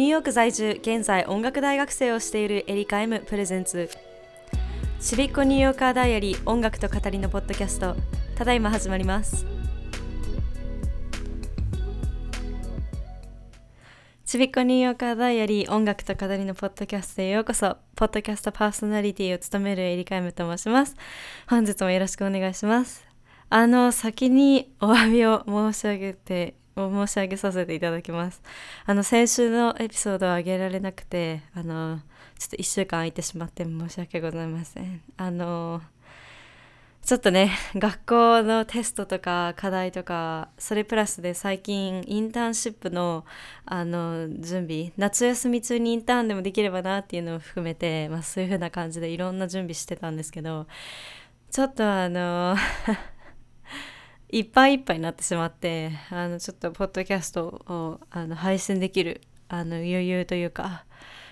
ニューヨーク在住現在音楽大学生をしているエリカ M プレゼンツ。ちびっこニューヨーカーダイアリー音楽と語りのポッドキャストただいま始まります。ちびっこニューヨーカーダイアリー音楽と語りのポッドキャストへようこそ。ポッドキャストパーソナリティを務めるエリカ M と申します。本日もよろしくお願いします。あの先にお詫びを申し上げてを申し上げさせていただきます。あの先週のエピソードを上げられなくてあのちょっと1週間空いてしまって申し訳ございません。あのちょっとね 学校のテストとか課題とかそれプラスで最近インターンシップのあの準備夏休み中にインターンでもできればなっていうのを含めて、まあ、そういう風な感じでいろんな準備してたんですけどちょっとあの いっぱいいっぱいになってしまってあのちょっとポッドキャストをあの配信できるあの余裕というか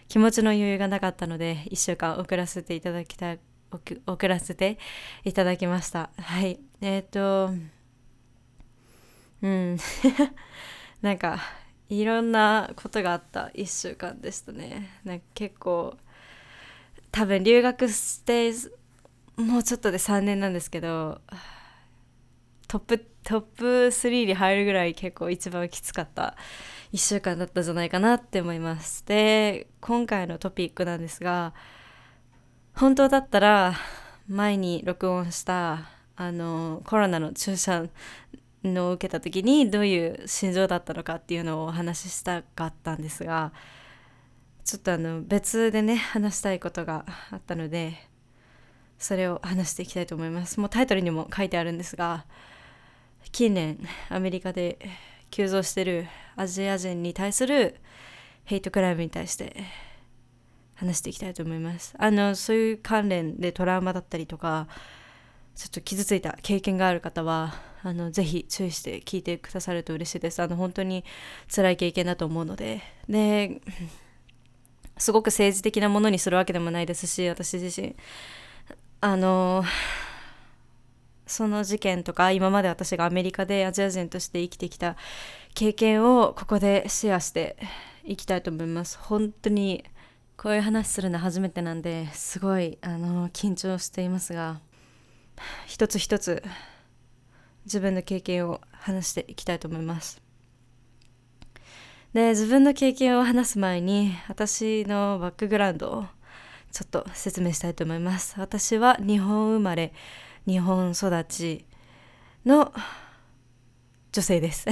気持ちの余裕がなかったので1週間遅らせていただきたい遅らせていただきました。はい。えっ、ー、とうん。なんかいろんなことがあった1週間でしたね。なんか結構多分留学してもうちょっとで3年なんですけどトップトップ3に入るぐらい結構一番きつかった1週間だったんじゃないかなって思います。で今回のトピックなんですが本当だったら前に録音したあのコロナの注射のを受けた時にどういう心情だったのかっていうのをお話ししたかったんですがちょっとあの別でね話したいことがあったのでそれを話していきたいと思います。もうタイトルにも書いてあるんですが近年アメリカで急増してるアジア人に対するヘイトクライムに対して話していきたいと思います。あのそういう関連でトラウマだったりとかちょっと傷ついた経験がある方はあのぜひ注意して聞いてくださると嬉しいです。あの本当に辛い経験だと思うので。ですごく政治的なものにするわけでもないですし私自身。あのその事件とか今まで私がアメリカでアジア人として生きてきた経験をここでシェアしていきたいと思います。本当にこういう話するの初めてなんですごいあの緊張していますが一つ一つ自分の経験を話していきたいと思います。で自分の経験を話す前に私のバックグラウンドをちょっと説明したいと思います。私は日本生まれ。日本育ちの女性です。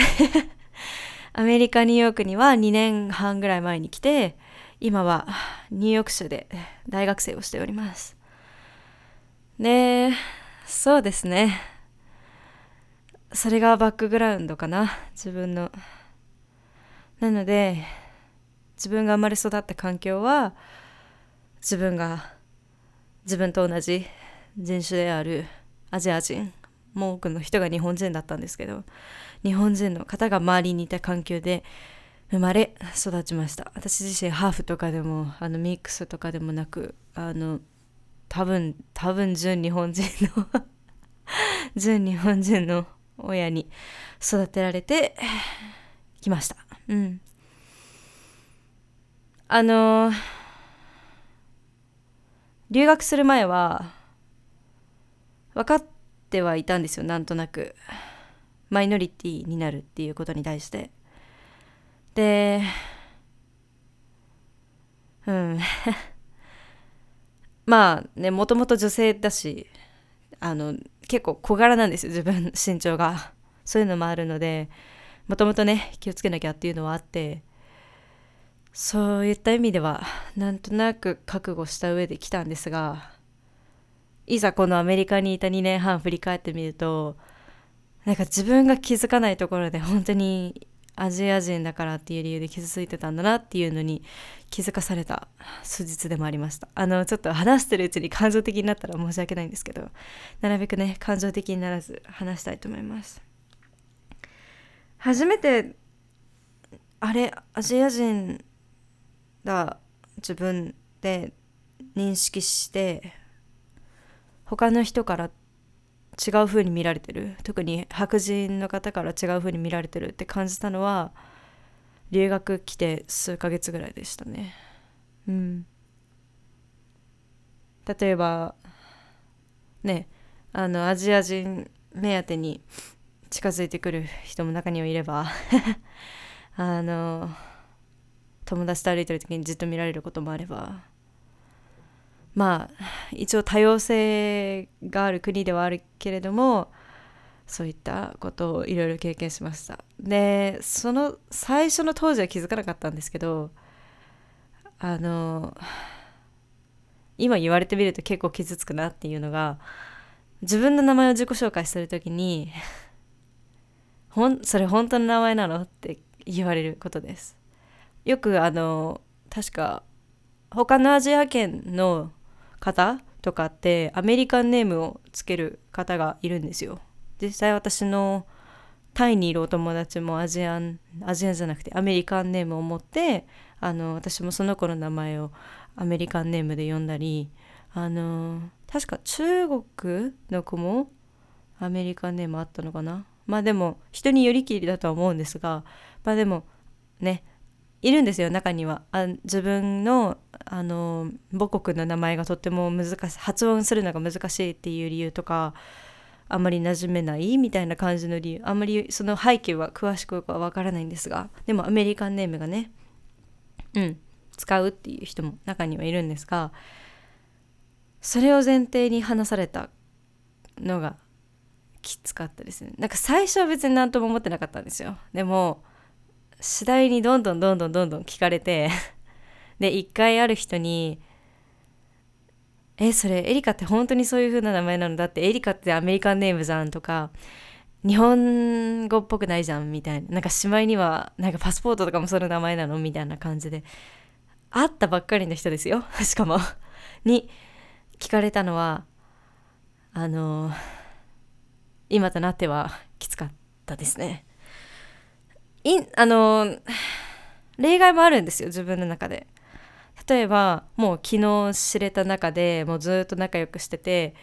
アメリカニューヨークには2年半ぐらい前に来て今はニューヨーク州で大学生をしております。でそうですね。それがバックグラウンドかな自分の。なので自分が生まれ育った環境は自分が自分と同じ人種であるアジア人もう多くの人が日本人だったんですけど日本人の方が周りにいた環境で生まれ育ちました。私自身ハーフとかでもあのミックスとかでもなくあの多分多分純日本人の純日本人の親に育てられてきました。うん。あの留学する前は分かってはいたんですよなんとなく。マイノリティになるっていうことに対して。でうん。まあねもともと女性だしあの結構小柄なんですよ自分身長が。そういうのもあるのでもともとね気をつけなきゃっていうのはあって。そういった意味ではなんとなく覚悟した上で来たんですがいざこのアメリカにいた2年半振り返ってみるとなんか自分が気づかないところで本当にアジア人だからっていう理由で傷ついてたんだなっていうのに気づかされた数日でもありました。あのちょっと話してるうちに感情的になったら申し訳ないんですけどなるべくね感情的にならず話したいと思います。初めてあれアジア人だ自分で認識して他の人から違う風に見られてる？特に白人の方から違う風に見られてるって感じたのは留学来て数ヶ月ぐらいでしたね。うん。例えばねあのアジア人目当てに近づいてくる人も中にはいれば あの友達と歩いてる時にじっと見られることもあればまあ一応多様性がある国ではあるけれどもそういったことをいろいろ経験しました。でその最初の当時は気づかなかったんですけどあの今言われてみると結構傷つくなっていうのが自分の名前を自己紹介する時にほんそれ本当の名前なのって言われることです。よくあの確か他のアジア圏の方とかってアメリカンネームをつける方がいるんですよ。実際私のタイにいるお友達もアジアンアジアンじゃなくてアメリカンネームを持ってあの私もその子の名前をアメリカンネームで呼んだりあの確か中国の子もアメリカンネームあったのかな。まあでも人によりきりだとは思うんですがまあでもねいるんですよ中には。あ自分のあの母国の名前がとっても難しい発音するのが難しいっていう理由とかあんまり馴染めないみたいな感じの理由あんまりその背景は詳しくはわからないんですがでもアメリカンネームがねうん。使うっていう人も中にはいるんですがそれを前提に話されたのがきつかったですね。なんか最初は別に何とも思ってなかったんですよ。でも次第にどんどんどんどんどんどん聞かれてで一回ある人に「えそれエリカって本当にそういう風な名前なのだってエリカってアメリカンネームじゃん」とか日本語っぽくないじゃんみたいななんかしまいにはなんかパスポートとかもその名前なの？みたいな感じで会ったばっかりの人ですよ。しかも。に聞かれたのはあの今となってはきつかったですね。いあの例外もあるんですよ自分の中で。例えばもう昨日知れた中でもうずっと仲良くしてて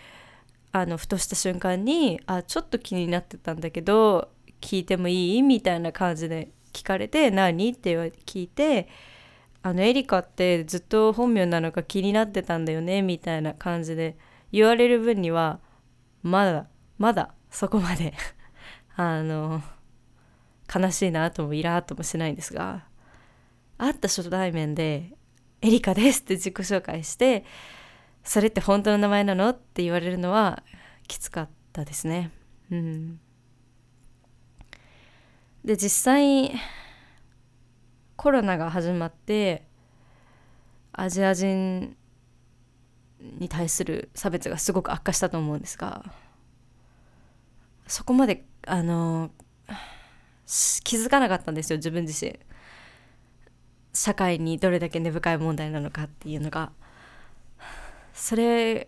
あのふとした瞬間に「あちょっと気になってたんだけど聞いてもいい?」みたいな感じで聞かれて「何?」って聞いて「あのエリカってずっと本名なのか気になってたんだよね」みたいな感じで言われる分にはまだまだそこまで あの悲しいなともイラーともしないんですが会った初対面で「エリカです」って自己紹介して「それって本当の名前なの?」って言われるのはきつかったですね。うん、で実際コロナが始まってアジア人に対する差別がすごく悪化したと思うんですがそこまであの気づかなかったんですよ自分自身社会にどれだけ根深い問題なのかっていうのがそれ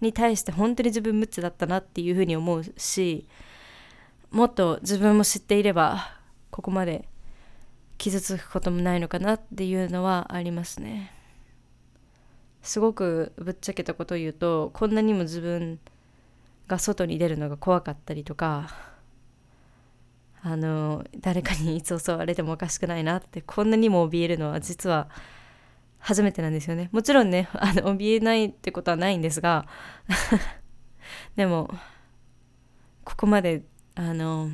に対して本当に自分無知だったなっていうふうに思うしもっと自分も知っていればここまで傷つくこともないのかなっていうのはありますね。すごくぶっちゃけたことを言うとこんなにも自分が外に出るのが怖かったりとかあの誰かにいつ襲われてもおかしくないなってこんなにも怯えるのは実は初めてなんですよね。もちろんねあの怯えないってことはないんですが でもここまであの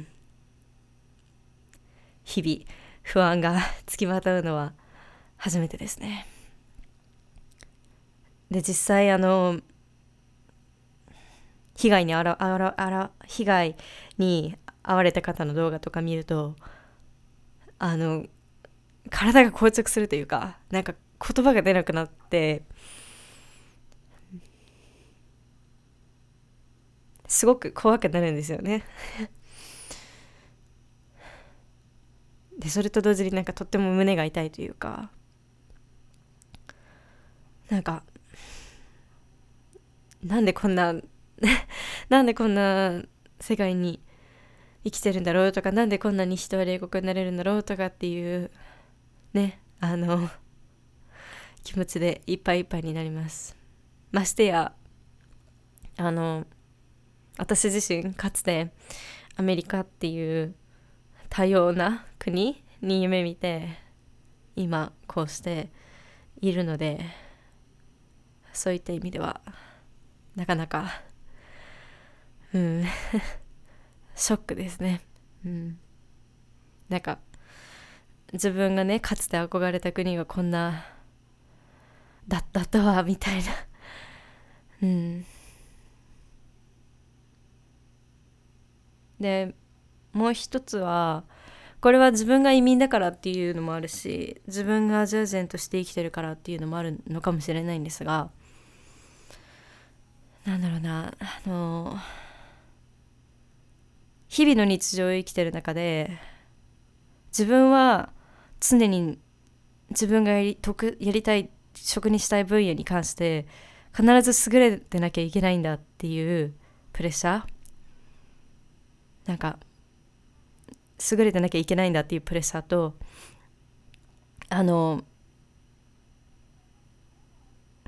日々不安がつきまとうのは初めてですね。で実際あの被害にあらあらあら被害に会われた方の動画とか見るとあの体が硬直するというかなんか言葉が出なくなってすごく怖くなるんですよね。でそれと同時になんかとっても胸が痛いというかなんかなんでこんな なんでこんな世界に生きてるんだろうとか何でこんなに人は冷酷になれるんだろうとかっていうねあの気持ちでいっぱいいっぱいになります。ましてやあの私自身かつてアメリカっていう多様な国に夢見て今こうしているのでそういった意味ではなかなかうん。ショックですね。うん。なんか自分がねかつて憧れた国がこんなだったとはみたいな。うん。でもう一つはこれは自分が移民だからっていうのもあるし自分がアジア人として生きてるからっていうのもあるのかもしれないんですがなんだろうなあの日々の日常を生きてる中で自分は常に自分がやり得やりたい職にしたい分野に関して必ず優れてなきゃいけないんだっていうプレッシャー。なんか優れてなきゃいけないんだっていうプレッシャーとあの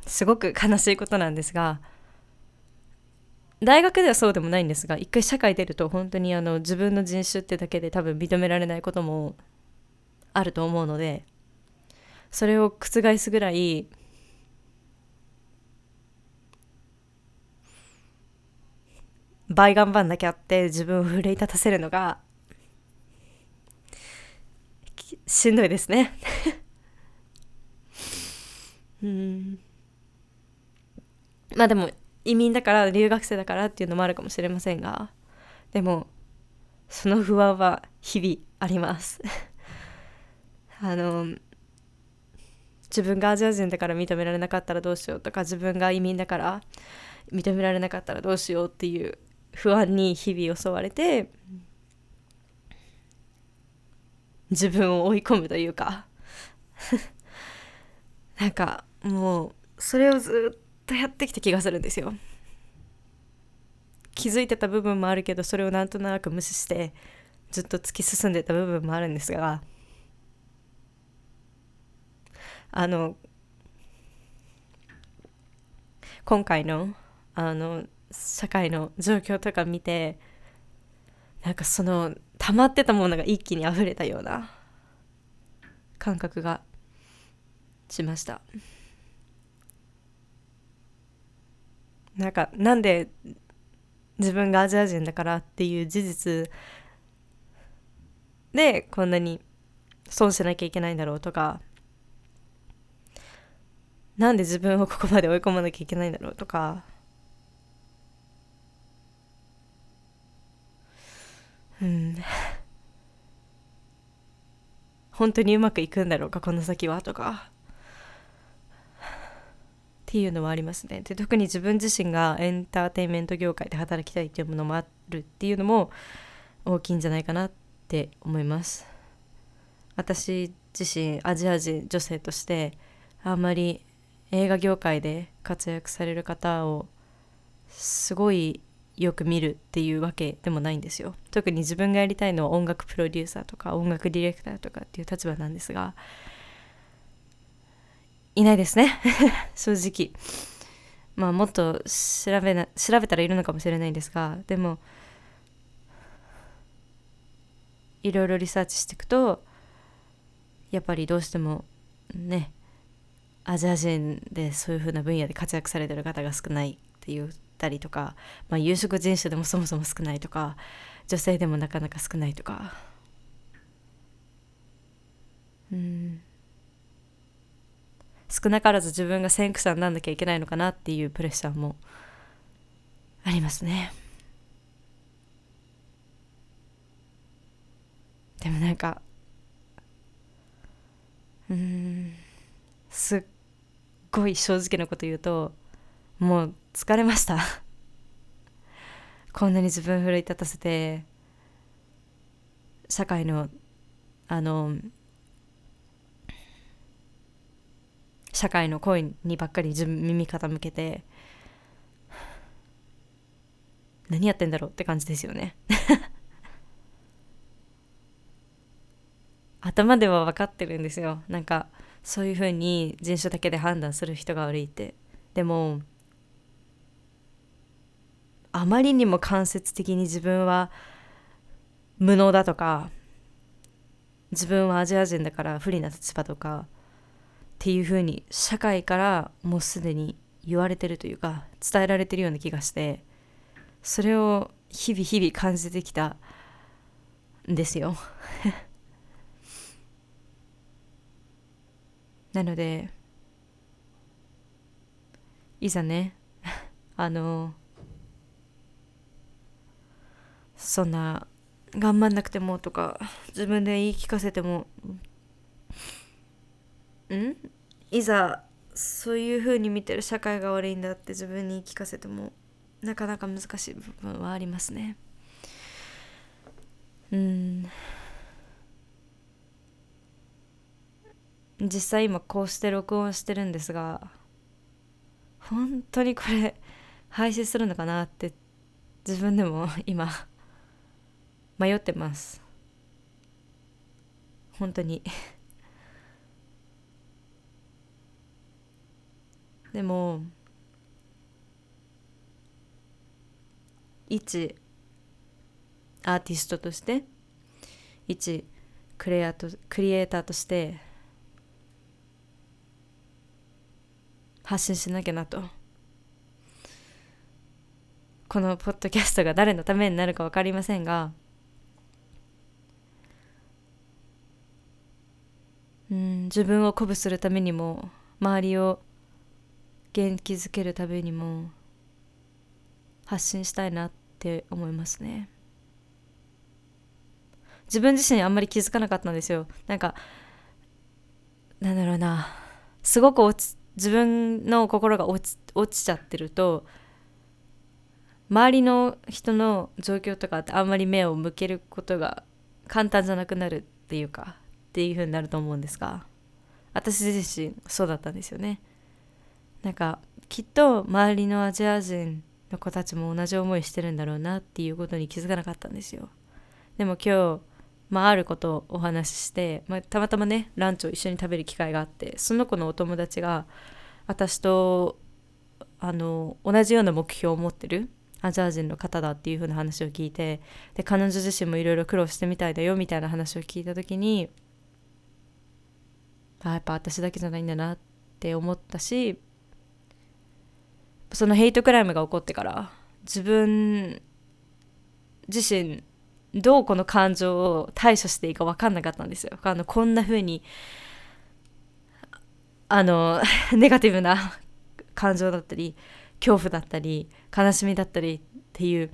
すごく悲しいことなんですが大学ではそうでもないんですが一回社会出ると本当にあの自分の人種ってだけで多分認められないこともあると思うのでそれを覆すぐらい倍頑張んなきゃって自分を奮い立たせるのがしんどいですね。うん。まあでも移民だから留学生だからっていうのもあるかもしれませんがでもその不安は日々あります。あの自分がアジア人だから認められなかったらどうしようとか自分が移民だから認められなかったらどうしようっていう不安に日々襲われて自分を追い込むというか。なんかもうそれをずっととやってきた気がするんですよ。気づいてた部分もあるけどそれをなんとなく無視してずっと突き進んでた部分もあるんですがあの今回のあの社会の状況とか見てなんかその溜まってたものが一気に溢れたような感覚がしました。なんかなんで自分がアジア人だからっていう事実でこんなに損しなきゃいけないんだろうとかなんで自分をここまで追い込まなきゃいけないんだろうとかうん。本当にうまくいくんだろうかこの先はとか。っていうのはありますね。で特に自分自身がエンターテインメント業界で働きたいっていうものもあるっていうのも大きいんじゃないかなって思います。私自身アジア人女性としてあんまり映画業界で活躍される方をすごいよく見るっていうわけでもないんですよ。特に自分がやりたいのは音楽プロデューサーとか音楽ディレクターとかっていう立場なんですがいないですね。正直。まあもっと調べな調べたらいるのかもしれないんですがでもいろいろリサーチしていくとやっぱりどうしてもねアジア人でそういう風な分野で活躍されてる方が少ないって言ったりとか、まあ、有色人種でもそもそも少ないとか女性でもなかなか少ないとか。うん。少なからず自分が先駆者になんなきゃいけないのかなっていうプレッシャーもありますね。でもなんかうんすっごい正直なこと言うともう疲れました。こんなに自分奮い立たせて社会のあの社会の声にばっかり自分耳傾けて何やってんだろうって感じですよね。頭では分かってるんですよ。なんかそういうふうに人種だけで判断する人が悪いって。でもあまりにも間接的に自分は無能だとか自分はアジア人だから不利な立場とかっていう風に社会からもうすでに言われてるというか伝えられてるような気がしてそれを日々日々感じてきたんですよ。なのでいざね あのそんな頑張んなくてもとか自分で言い聞かせてもん？いざそういう風に見てる社会が悪いんだって自分に聞かせてもなかなか難しい部分はありますね。うん。実際今こうして録音してるんですが本当にこれ配信するのかなって自分でも今迷ってます。本当に。でも一アーティストとして一クリエクリエイターとして発信しなきゃなと。このポッドキャストが誰のためになるか分かりませんがうん自分を鼓舞するためにも周りを元気づけるためにも発信したいなって思いますね。自分自身あんまり気づかなかったんですよ。なんかなんだろうな。すごく落ち自分の心が落ち落ちちゃってると周りの人の状況とかってあんまり目を向けることが簡単じゃなくなるっていうかっていう風になると思うんですが私自身そうだったんですよね。なんかきっと周りのアジア人の子たちも同じ思いしてるんだろうなっていうことに気づかなかったんですよ。でも今日まあ、あることをお話しして、まあ、たまたまねランチを一緒に食べる機会があってその子のお友達が私とあの同じような目標を持ってるアジア人の方だっていう風な話を聞いてで彼女自身もいろいろ苦労してみたいだよみたいな話を聞いた時にあやっぱ私だけじゃないんだなって思ったしそのヘイトクライムが起こってから自分自身どうこの感情を対処していいか分かんなかったんですよ。あのこんな風にあの ネガティブな 感情だったり恐怖だったり悲しみだったりっていう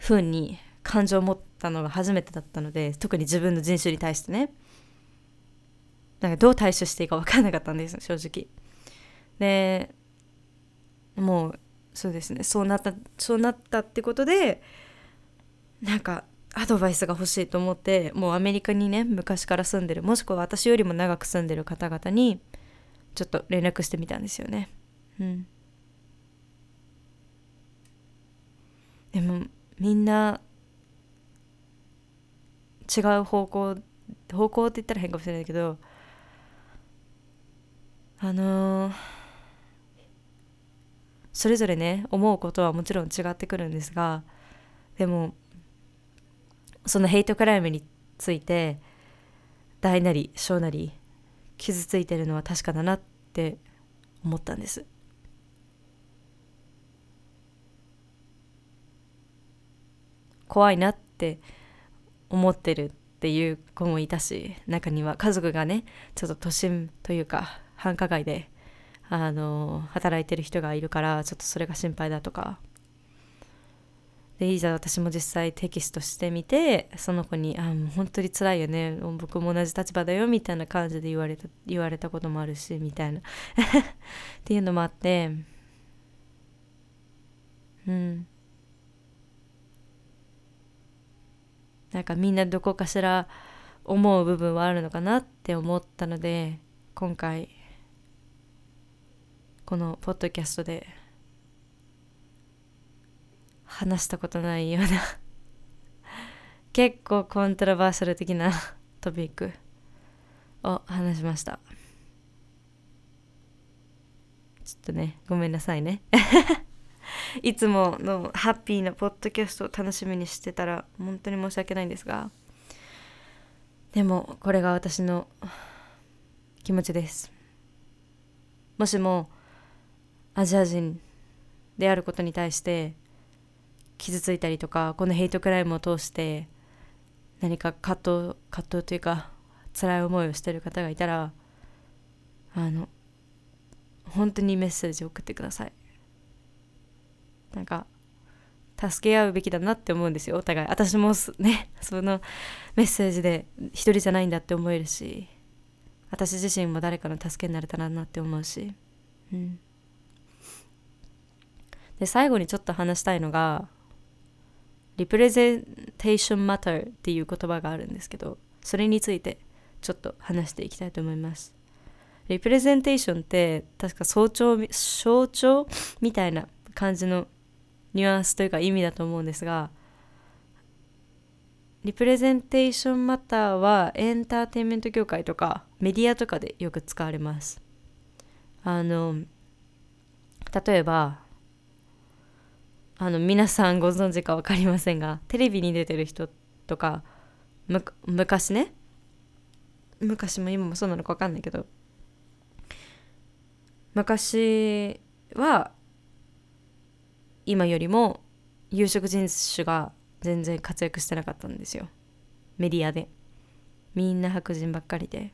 風に感情を持ったのが初めてだったので特に自分の人種に対してねなんかどう対処していいか分かんなかったんです正直。でもうそうですね。そうなったそうなったってことでなんかアドバイスが欲しいと思ってもうアメリカにね昔から住んでるもしくは私よりも長く住んでる方々にちょっと連絡してみたんですよね。うん。でもみんな違う方向方向って言ったら変かもしれないけどあのー、それぞれね思うことはもちろん違ってくるんですがでもそのヘイトクライムについて大なり小なり傷ついてるのは確かだなって思ったんです。怖いなって思ってるっていう子もいたし中には家族がねちょっと都心というか繁華街であの働いてる人がいるからちょっとそれが心配だとか。でいざ私も実際テキストしてみてその子に「あもう本当に辛いよね。僕も同じ立場だよ」みたいな感じで言われた言われたこともあるしみたいな。っていうのもあって。うん。なんかみんなどこかしら思う部分はあるのかなって思ったので今回このポッドキャストで話したことないような 結構コントラバーシャル的な トピックを話しました。ちょっとねごめんなさいね。いつものハッピーなポッドキャストを楽しみにしてたら本当に申し訳ないんですがでもこれが私の気持ちです。もしもアジア人であることに対して傷ついたりとかこのヘイトクライムを通して何か葛藤葛藤というか辛い思いをしてる方がいたらあの本当にメッセージを送ってください。なんか助け合うべきだなって思うんですよお互い。私もねそのメッセージで一人じゃないんだって思えるし私自身も誰かの助けになれたらなって思うし。うん。で最後にちょっと話したいのがリプレゼンテーションマターっていう言葉があるんですけどそれについてちょっと話していきたいと思います。リプレゼンテーションって確か象徴象徴みたいな感じのニュアンスというか意味だと思うんですがリプレゼンテーションマターはエンターテインメント業界とかメディアとかでよく使われます。あの例えばあの皆さんご存知か分かりませんがテレビに出てる人とか昔ね。昔も今もそうなのか分かんないけど。昔は今よりも有色人種が全然活躍してなかったんですよ。メディアで。みんな白人ばっかりで。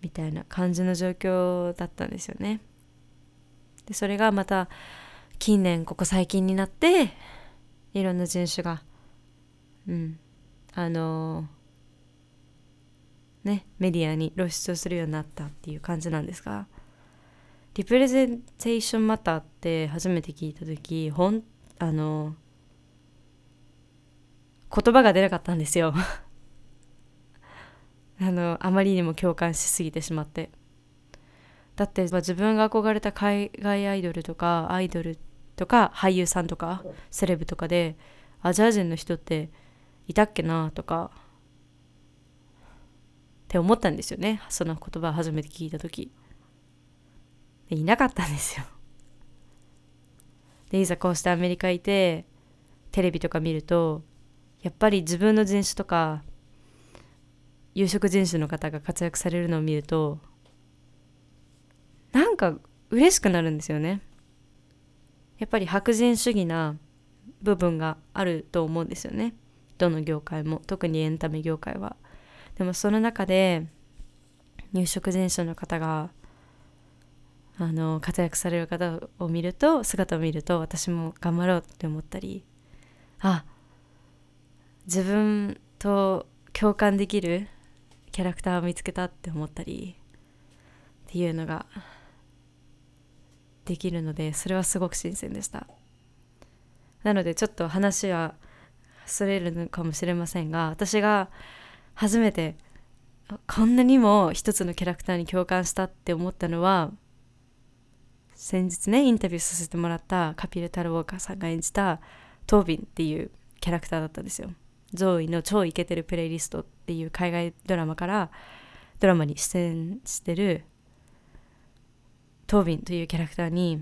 みたいな感じの状況だったんですよね。でそれがまた近年ここ最近になっていろんな人種がうんあのー、ねメディアに露出をするようになったっていう感じなんですがリプレゼンテーションマターって初めて聞いた時ほんあの言葉が出なかったんですよ。あのあまりにも共感しすぎてしまって。だって、まあ、自分が憧れた海外アイドルとかアイドルっとか俳優さんとかセレブとかでアジア人の人っていたっけなとかって思ったんですよねその言葉初めて聞いた時いなかったんですよ。でいざこうしてアメリカいてテレビとか見るとやっぱり自分の人種とか有色人種の方が活躍されるのを見るとなんか嬉しくなるんですよね。やっぱり白人主義な部分があると思うんですよね。どの業界も特にエンタメ業界は。でもその中で入植人種の方があの活躍される方を見ると姿を見ると私も頑張ろうって思ったりあ自分と共感できるキャラクターを見つけたって思ったりっていうのができるのでそれはすごく新鮮でしたなのでちょっと話はそれるのかもしれませんが私が初めてこんなにも一つのキャラクターに共感したって思ったのは先日ねインタビューさせてもらったカピル・タル・ウォーカーさんが演じたトービンっていうキャラクターだったんですよ。ゾーイの超イケてるプレイリストっていう海外ドラマからドラマに出演してるトービンというキャラクターに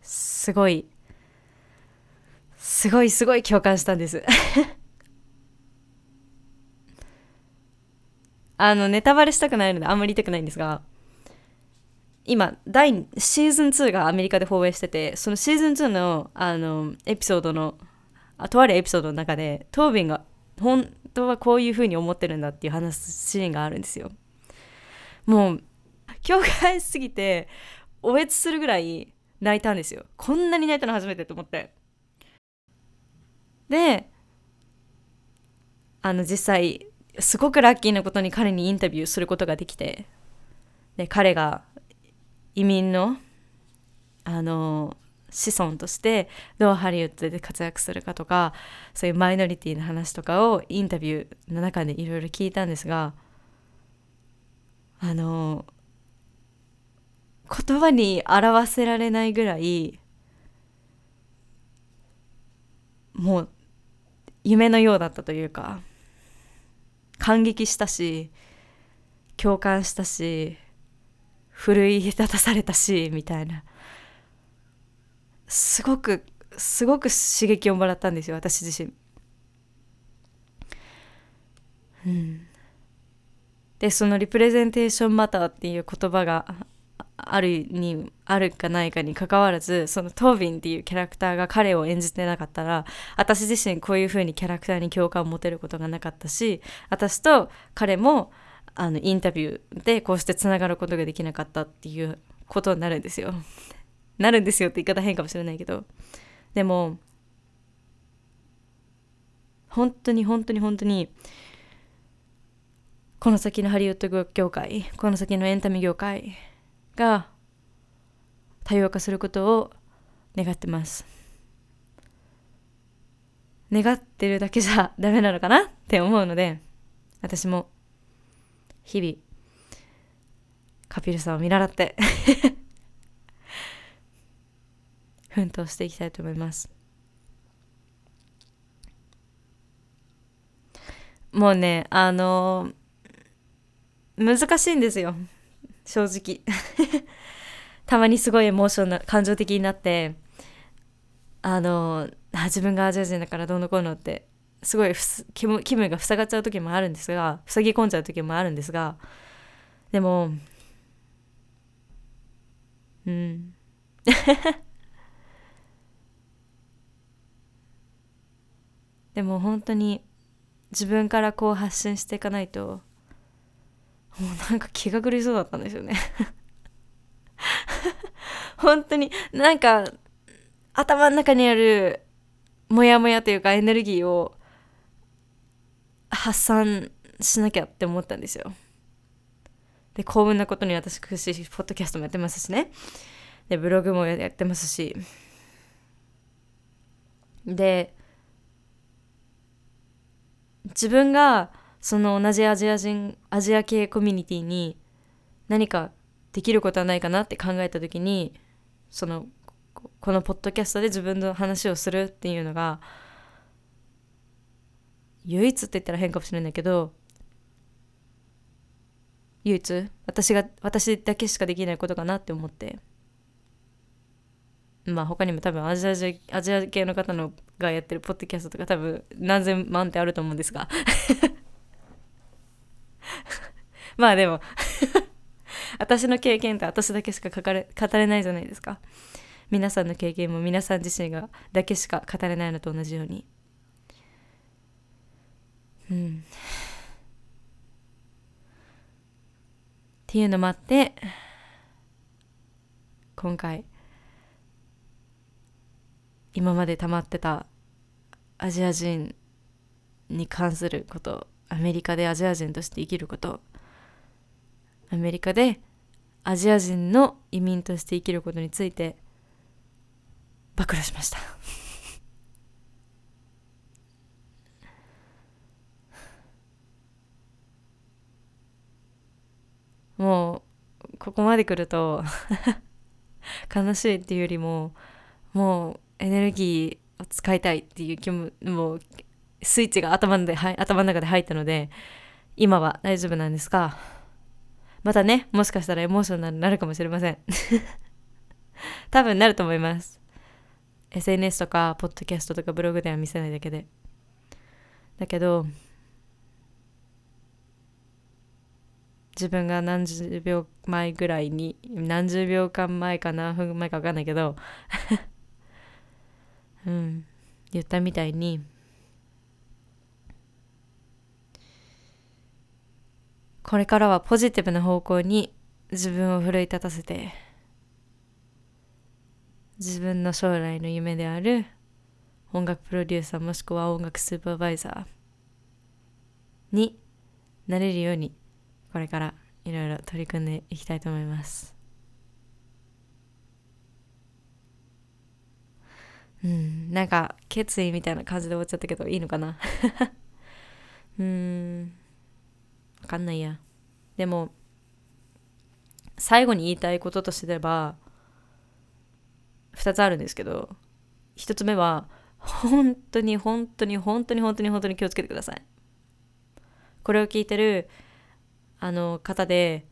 すごいすごいすごい共感したんです。あのネタバレしたくないのであんまり言いたくないんですが今第シーズン2がアメリカで放映しててそのシーズン2のあのエピソードのあとあるエピソードの中でトービンが本当はこういう風に思ってるんだっていう話すシーンがあるんですよ。もう共感しすぎておえつするぐらい泣いたんですよ。こんなに泣いたの初めてと思って。であの実際すごくラッキーなことに彼にインタビューすることができて。で彼が移民のあの子孫としてどうハリウッドで活躍するかとかそういうマイノリティの話とかをインタビューの中でいろいろ聞いたんですがあの言葉に表せられないぐらいもう夢のようだったというか感激したし共感したし奮い立たされたしみたいな。すごくすごく刺激をもらったんですよ私自身。うん。でそのリプレゼンテーションマターっていう言葉があるにあるかないかにかかわらずそのトービンっていうキャラクターが彼を演じてなかったら私自身こういう風にキャラクターに共感を持てることがなかったし私と彼もあのインタビューでこうしてつながることができなかったっていうことになるんですよ。なるんですよって言い方変かもしれないけどでも本当に本当に本当にこの先のハリウッド業界この先のエンタメ業界が多様化することを願ってます。願ってるだけじゃ ダメなのかなって思うので私も日々カピルさんを見習って 奮闘していきたいと思います。もうねあの難しいんですよ。正直。たまにすごいエモーションな感情的になってあの自分がアジア人だからどうのこうのってすごい気分が塞がっちゃう時もあるんですが塞ぎ込んじゃう時もあるんですがでもうん。でも本当に自分からこう発信していかないともうなんか気が狂いそうだったんですよね。本当になんか頭の中にあるモヤモヤというかエネルギーを発散しなきゃって思ったんですよ。で幸運なことに私くしポッドキャストもやってますしね。でブログもやってますし。で自分がその同じアジア人アジア系コミュニティに何かできることはないかなって考えた時にそのこのポッドキャストで自分の話をするっていうのが唯一って言ったら変かもしれないんだけど唯一私が私だけしかできないことかなって思って。まあ他にも多分アジアアジア系の方のがやってるポッドキャストとか多分何千万ってあると思うんですが。まあでも 私の経験って私だけしか語れ語れないじゃないですか。皆さんの経験も皆さん自身がだけしか語れないのと同じように。うん。っていうのもあって今回今まで溜まってたアジア人に関することアメリカでアジア人として生きること。アメリカでアジア人の移民として生きることについて暴露しました。もうここまで来ると 悲しいっていうよりももうエネルギーを使いたいっていう気ももうスイッチが頭で、はい、頭の中で入ったので、今は大丈夫なんですが、またね、もしかしたらエモーショナルになるかもしれません。多分なると思います。SNS とか、ポッドキャストとかブログでは見せないだけで。だけど、自分が何十秒前ぐらいに、何十秒間前か何分前か分かんないけど、うん、言ったみたいに、これからはポジティブな方向に自分を奮い立たせて自分の将来の夢である音楽プロデューサーもしくは音楽スーパーバイザーになれるようにこれからいろいろ取り組んでいきたいと思いますうんなんか決意みたいな感じで終わっちゃったけどいいのかな？うんわかんないや。でも、最後に言いたいこととすれば、2つあるんですけど、1つ目は、本当に本当に本当に本当に本当に気をつけてください。これを聞いてるあの方で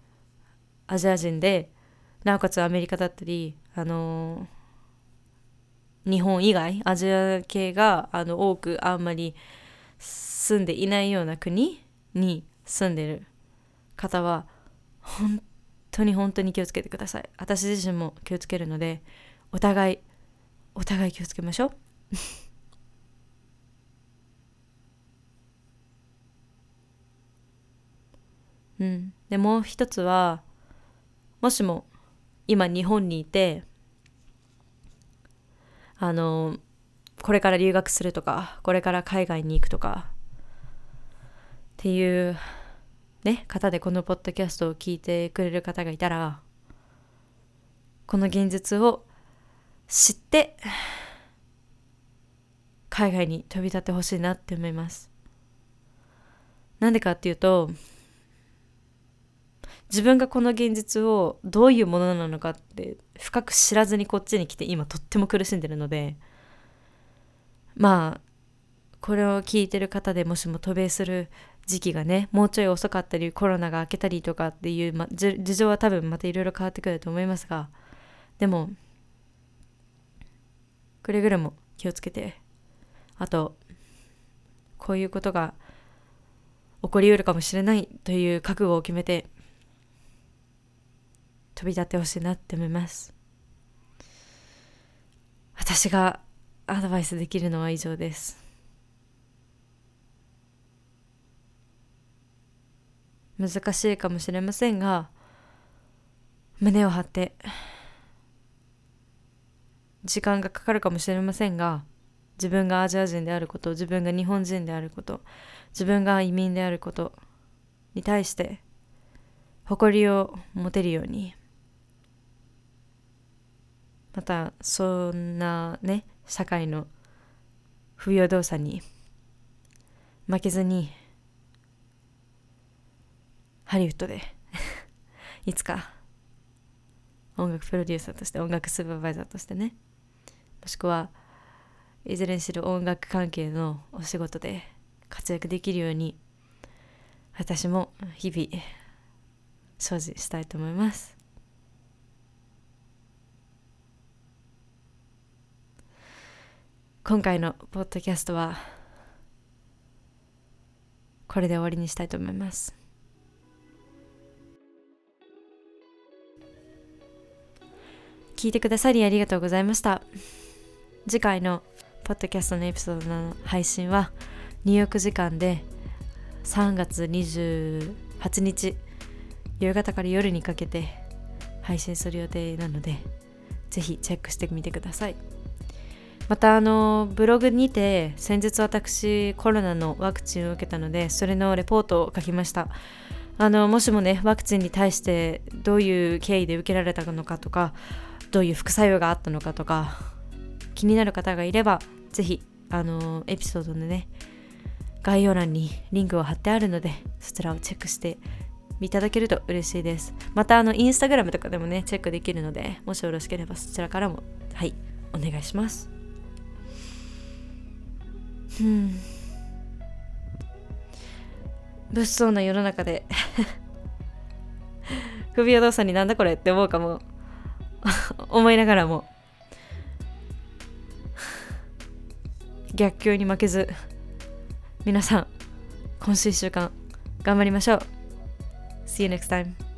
アジア人でなおかつアメリカだったりあの日本以外アジア系があの多くあんまり住んでいないような国に住んでる方は本当に本当に気をつけてください。私自身も気をつけるのでお互いお互い気をつけましょう。うん。でもう一つはもしも今日本にいてあのこれから留学するとかこれから海外に行くとかっていうね方でこのポッドキャストを聞いてくれる方がいたらこの現実を知って海外に飛び立ってほしいなって思います。なんでかっていうと自分がこの現実をどういうものなのかって深く知らずにこっちに来て今とっても苦しんでるのでまあこれを聞いてる方でもしも渡米する時期がねもうちょい遅かったりコロナが明けたりとかっていう、ま、事情は多分またいろいろ変わってくると思いますがでもくれぐれも気をつけてあとこういうことが起こりうるかもしれないという覚悟を決めて飛び立ってほしいなって思います。私がアドバイスできるのは以上です。難しいかもしれませんが胸を張って時間がかかるかもしれませんが自分がアジア人であること自分が日本人であること自分が移民であることに対して誇りを持てるようにまたそんなね社会の不平等さに負けずにハリウッドで。いつか。音楽プロデューサーとして音楽スーパーバイザーとしてね。もしくはいずれにしろ音楽関係のお仕事で活躍できるように私も日々精進したいと思います。今回のポッドキャストはこれで終わりにしたいと思います。聞いてくださりありがとうございました。次回のポッドキャストのエピソードの配信はニューヨーク時間で3月28日夕方から夜にかけて配信する予定なのでぜひチェックしてみてください。またあのブログにて先日私コロナのワクチンを受けたのでそれのレポートを書きました。あのもしもねワクチンに対してどういう経緯で受けられたのかとかどういう副作用があったのかとか気になる方がいればぜひあのエピソードのね概要欄にリンクを貼ってあるのでそちらをチェックしていただけると嬉しいです。またあのインスタグラムとかでもねチェックできるのでもしよろしければそちらからもはいお願いします。うん。物騒な世の中で不平等さになんだこれって思うかも。思いながらも。逆境に負けず皆さん今週1週間頑張りましょう。See you next time.